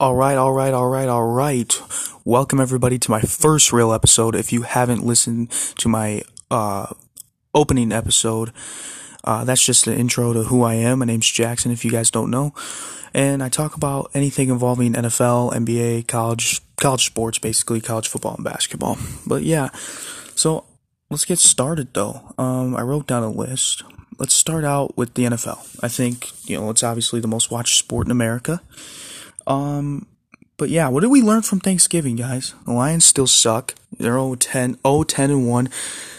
All right, all right, all right, all right. Welcome everybody to my first real episode. If you haven't listened to my uh, opening episode, uh, that's just an intro to who I am. My name's Jackson. If you guys don't know, and I talk about anything involving NFL, NBA, college, college sports, basically college football and basketball. But yeah, so let's get started though. Um, I wrote down a list. Let's start out with the NFL. I think you know it's obviously the most watched sport in America. Um, but yeah, what did we learn from Thanksgiving, guys? The Lions still suck. They're 0-10, 0-10 and 1.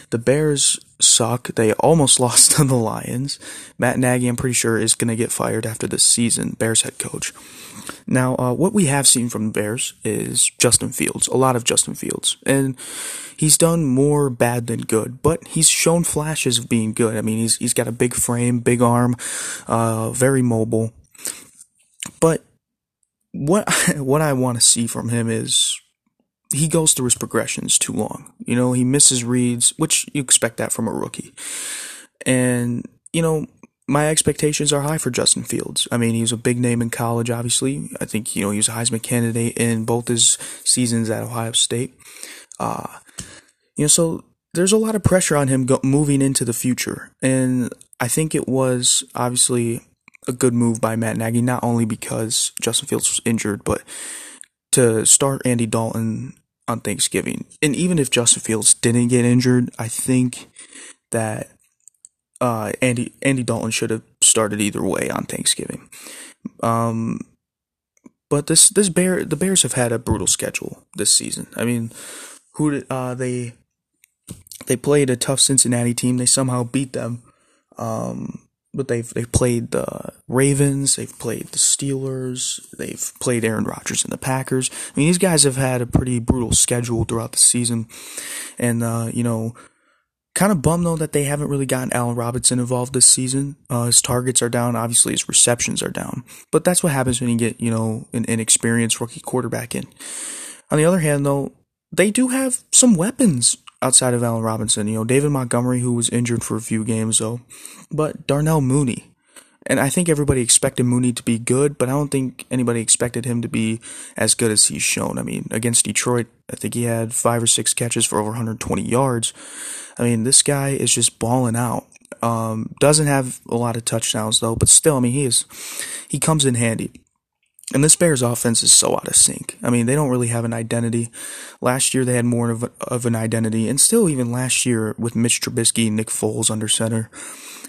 The Bears suck. They almost lost to the Lions. Matt Nagy, I'm pretty sure, is going to get fired after this season, Bears head coach. Now, uh, what we have seen from the Bears is Justin Fields, a lot of Justin Fields. And he's done more bad than good, but he's shown flashes of being good. I mean, he's, he's got a big frame, big arm, uh, very mobile. But what what I want to see from him is he goes through his progressions too long. You know, he misses reads, which you expect that from a rookie. And you know, my expectations are high for Justin Fields. I mean, he's a big name in college, obviously. I think you know he was a Heisman candidate in both his seasons at Ohio State. Uh, you know, so there's a lot of pressure on him go- moving into the future, and I think it was obviously a good move by Matt Nagy, not only because Justin Fields was injured, but to start Andy Dalton on Thanksgiving. And even if Justin Fields didn't get injured, I think that uh, Andy Andy Dalton should have started either way on Thanksgiving. Um, but this this bear the Bears have had a brutal schedule this season. I mean, who did, uh, they they played a tough Cincinnati team. They somehow beat them. Um, but they've they've played the Ravens, they've played the Steelers, they've played Aaron Rodgers and the Packers. I mean, these guys have had a pretty brutal schedule throughout the season, and uh, you know, kind of bummed though that they haven't really gotten Allen Robinson involved this season. Uh, his targets are down, obviously his receptions are down, but that's what happens when you get you know an inexperienced rookie quarterback in. On the other hand, though, they do have some weapons outside of Allen Robinson. You know, David Montgomery, who was injured for a few games though, but Darnell Mooney. And I think everybody expected Mooney to be good, but I don't think anybody expected him to be as good as he's shown. I mean, against Detroit, I think he had five or six catches for over 120 yards. I mean, this guy is just balling out. Um, doesn't have a lot of touchdowns though, but still, I mean, he is, he comes in handy. And this Bears offense is so out of sync. I mean, they don't really have an identity. Last year they had more of, a, of an identity, and still even last year with Mitch Trubisky and Nick Foles under center,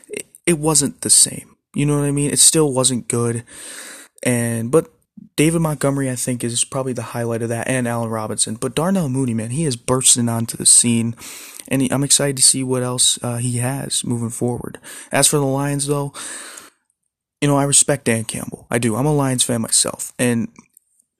it, it wasn't the same. You know what I mean? It still wasn't good. And but David Montgomery, I think, is probably the highlight of that, and Allen Robinson. But Darnell Mooney, man, he is bursting onto the scene, and he, I'm excited to see what else uh, he has moving forward. As for the Lions, though, you know, I respect Dan Campbell. I do. I'm a Lions fan myself. And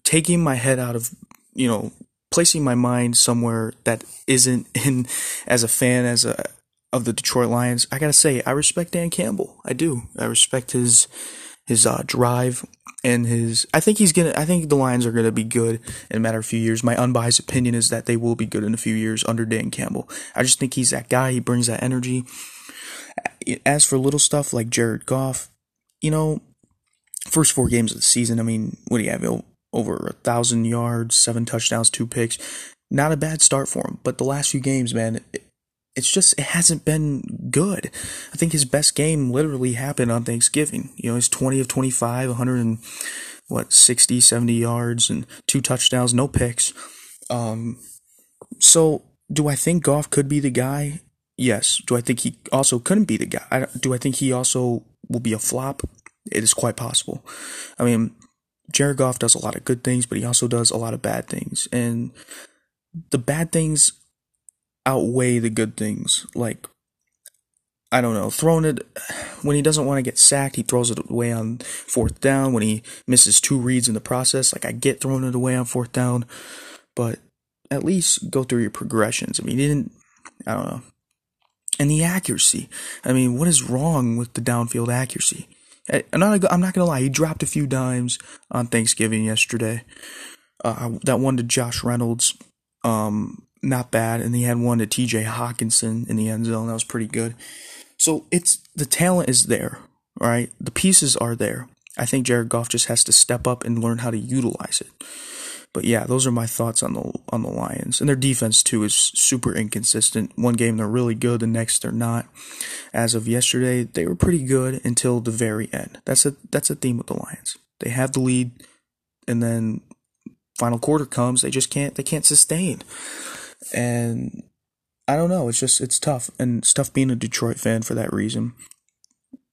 taking my head out of, you know, placing my mind somewhere that isn't in as a fan as a of the Detroit Lions, I gotta say, I respect Dan Campbell. I do. I respect his his uh, drive and his. I think he's gonna. I think the Lions are gonna be good in a matter of a few years. My unbiased opinion is that they will be good in a few years under Dan Campbell. I just think he's that guy. He brings that energy. As for little stuff like Jared Goff, you know, first four games of the season, I mean, what do you have? Over a thousand yards, seven touchdowns, two picks. Not a bad start for him. But the last few games, man, it, it's just, it hasn't been good. I think his best game literally happened on Thanksgiving. You know, he's 20 of 25, 100 and, what, 60, 70 yards and two touchdowns, no picks. Um, so do I think Goff could be the guy? Yes. Do I think he also couldn't be the guy? I, do I think he also will be a flop? It is quite possible. I mean, Jared Goff does a lot of good things, but he also does a lot of bad things. And the bad things outweigh the good things. Like, I don't know, throwing it when he doesn't want to get sacked, he throws it away on fourth down. When he misses two reads in the process, like I get throwing it away on fourth down, but at least go through your progressions. I mean, he didn't, I don't know and the accuracy. I mean, what is wrong with the downfield accuracy? I'm not, I'm not gonna lie. He dropped a few dimes on Thanksgiving yesterday. Uh, that one to Josh Reynolds, um, not bad, and he had one to T.J. Hockenson in the end zone. That was pretty good. So it's the talent is there, right? The pieces are there. I think Jared Goff just has to step up and learn how to utilize it. But yeah, those are my thoughts on the on the Lions. And their defense too is super inconsistent. One game they're really good, the next they're not. As of yesterday, they were pretty good until the very end. That's a that's a theme with the Lions. They have the lead and then final quarter comes, they just can't they can't sustain. And I don't know, it's just it's tough and it's tough being a Detroit fan for that reason.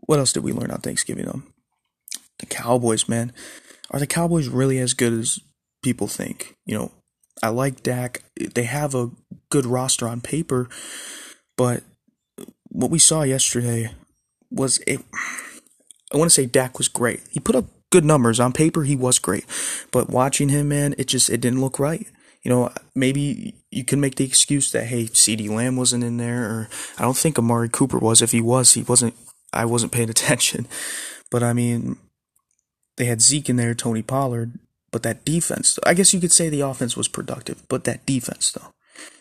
What else did we learn on Thanksgiving though? The Cowboys, man. Are the Cowboys really as good as people think. You know, I like Dak. They have a good roster on paper, but what we saw yesterday was it. I want to say Dak was great. He put up good numbers on paper. He was great, but watching him, man, it just it didn't look right. You know, maybe you can make the excuse that hey, CeeDee Lamb wasn't in there, or I don't think Amari Cooper was. If he was, he wasn't. I wasn't paying attention, but I mean, they had Zeke in there, Tony Pollard, but that defense, I guess you could say the offense was productive, but that defense, though,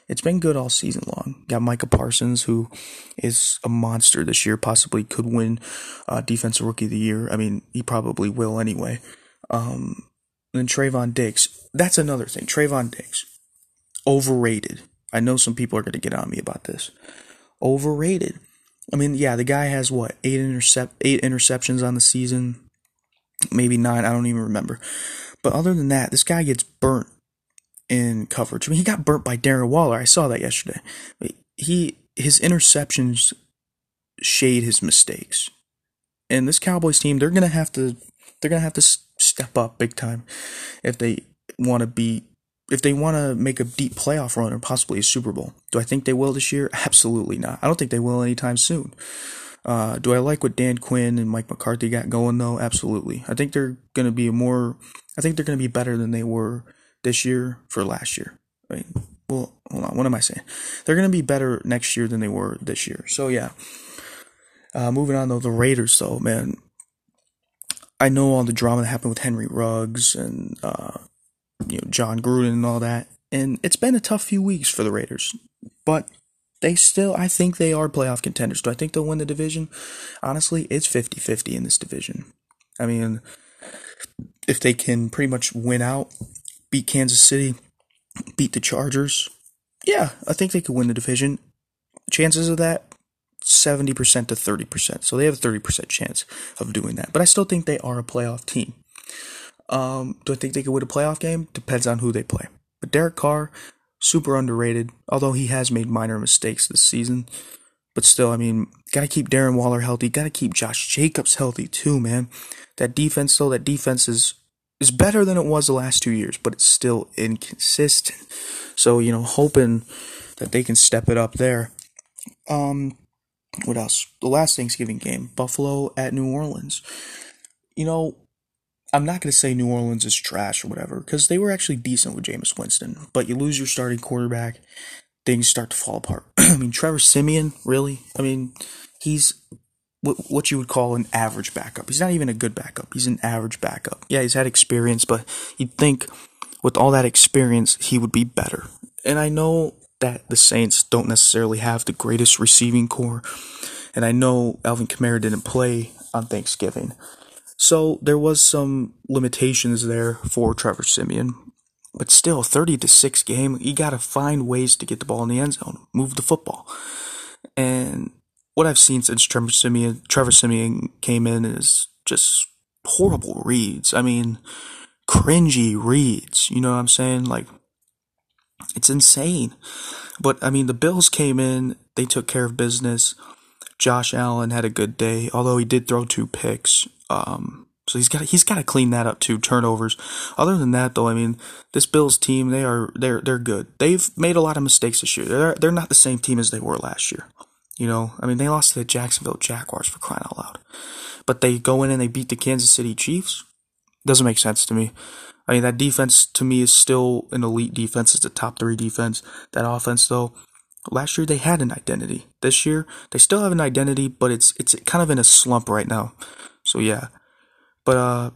it's been good all season long. Got Micah Parsons, who is a monster this year, possibly could win uh, Defensive Rookie of the Year. I mean, he probably will anyway. Um, and then Trevon Diggs. That's another thing. Trevon Diggs. Overrated. I know some people are going to get on me about this. Overrated. I mean, yeah, the guy has what eight intercept eight interceptions on the season, maybe nine. I don't even remember. But other than that, this guy gets burnt in coverage. I mean, he got burnt by Darren Waller. I saw that yesterday. He his interceptions shade his mistakes. And this Cowboys team, they're gonna have to they're gonna have to step up big time if they want to be if they want to make a deep playoff run or possibly a Super Bowl. Do I think they will this year? Absolutely not. I don't think they will anytime soon. Uh, do I like what Dan Quinn and Mike McCarthy got going though? Absolutely. I think they're going to be more. I think they're going to be better than they were this year for last year. Right? Well, hold on. What am I saying? They're going to be better next year than they were this year. So yeah. Uh, moving on though, the Raiders though, man. I know all the drama that happened with Henry Ruggs and uh, you know Jon Gruden and all that, and it's been a tough few weeks for the Raiders. But they still, I think they are playoff contenders. Do I think they'll win the division? Honestly, it's 50 50 in this division. I mean, if they can pretty much win out, beat Kansas City, beat the Chargers, yeah, I think they could win the division. Chances of that, 70% to 30%. So they have a 30% chance of doing that. But I still think they are a playoff team. Um, do I think they could win a playoff game? Depends on who they play. But Derek Carr, super underrated, although he has made minor mistakes this season. But still, I mean, gotta keep Darren Waller healthy, gotta keep Josh Jacobs healthy too, man. That defense, though, that defense is is better than it was the last two years, but it's still inconsistent. So, you know, hoping that they can step it up there. Um, what else? The last Thanksgiving game, Buffalo at New Orleans. You know, I'm not going to say New Orleans is trash or whatever, because they were actually decent with Jameis Winston. But you lose your starting quarterback, things start to fall apart. I mean, Trevor Siemian, really? I mean, he's what you would call an average backup. He's not even a good backup. He's an average backup. Yeah, he's had experience, but you'd think with all that experience, he would be better. And I know that the Saints don't necessarily have the greatest receiving corps. And I know Alvin Kamara didn't play on Thanksgiving. So there was some limitations there for Trevor Siemian. But still, 30 to 6 game, you got to find ways to get the ball in the end zone, move the football. And what I've seen since Trevor Simeon, Trevor Siemian came in is just horrible reads. I mean, cringy reads. You know what I'm saying? Like, it's insane. But I mean, the Bills came in, they took care of business. Josh Allen had a good day, although he did throw two picks. Um, so he's got he's got to clean that up too. Turnovers. Other than that, though, I mean, this Bills team they are they're they're good. They've made a lot of mistakes this year. They're they're not the same team as they were last year. You know, I mean, they lost to the Jacksonville Jaguars for crying out loud, but they go in and they beat the Kansas City Chiefs. Doesn't make sense to me. I mean, that defense to me is still an elite defense. It's a top three defense. That offense, though, last year they had an identity. This year they still have an identity, but it's it's kind of in a slump right now. So yeah, but uh,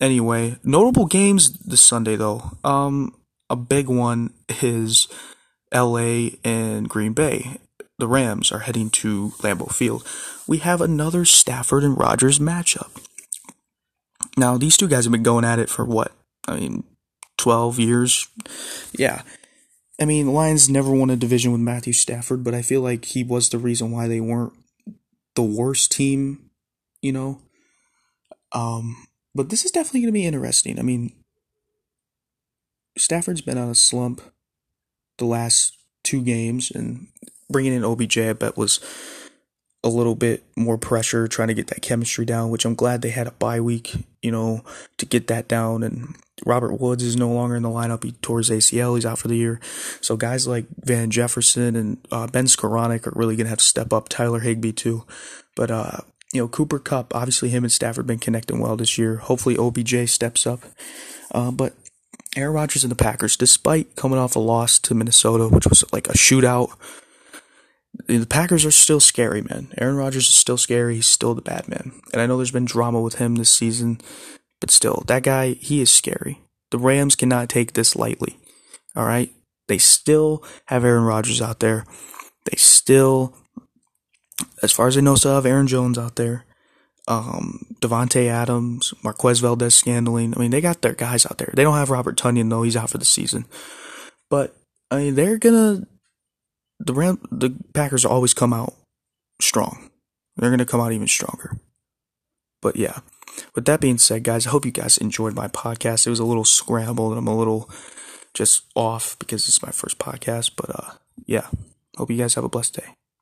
anyway, notable games this Sunday though. Um, a big one is L.A. and Green Bay. The Rams are heading to Lambeau Field. We have another Stafford and Rodgers matchup. Now, these two guys have been going at it for what? I mean, 12 years? Yeah. I mean, Lions never won a division with Matthew Stafford, but I feel like he was the reason why they weren't the worst team, you know? Um, but this is definitely going to be interesting. I mean, Stafford's been on a slump the last two games, and bringing in OBJ, I bet, was a little bit more pressure trying to get that chemistry down, which I'm glad they had a bye week, you know, to get that down. And Robert Woods is no longer in the lineup. He tore his ACL. He's out for the year. So guys like Van Jefferson and uh, Ben Skowronek are really going to have to step up. Tyler Higbee, too. But, uh, you know, Cooper Kupp, obviously him and Stafford been connecting well this year. Hopefully OBJ steps up. Uh, but Aaron Rodgers and the Packers, despite coming off a loss to Minnesota, which was like a shootout, the Packers are still scary, man. Aaron Rodgers is still scary. He's still the bad man. And I know there's been drama with him this season, but still, that guy, he is scary. The Rams cannot take this lightly. All right? They still have Aaron Rodgers out there. They still, as far as I know, still have Aaron Jones out there. Um, Davante Adams, Marquez Valdes-Scantling. I mean, they got their guys out there. They don't have Robert Tonyan though; he's out for the season. But I mean, they're gonna the Ram the Packers always come out strong. They're gonna come out even stronger. But yeah. With that being said, guys, I hope you guys enjoyed my podcast. It was a little scrambled and I'm a little just off because it's my first podcast. But uh yeah. Hope you guys have a blessed day.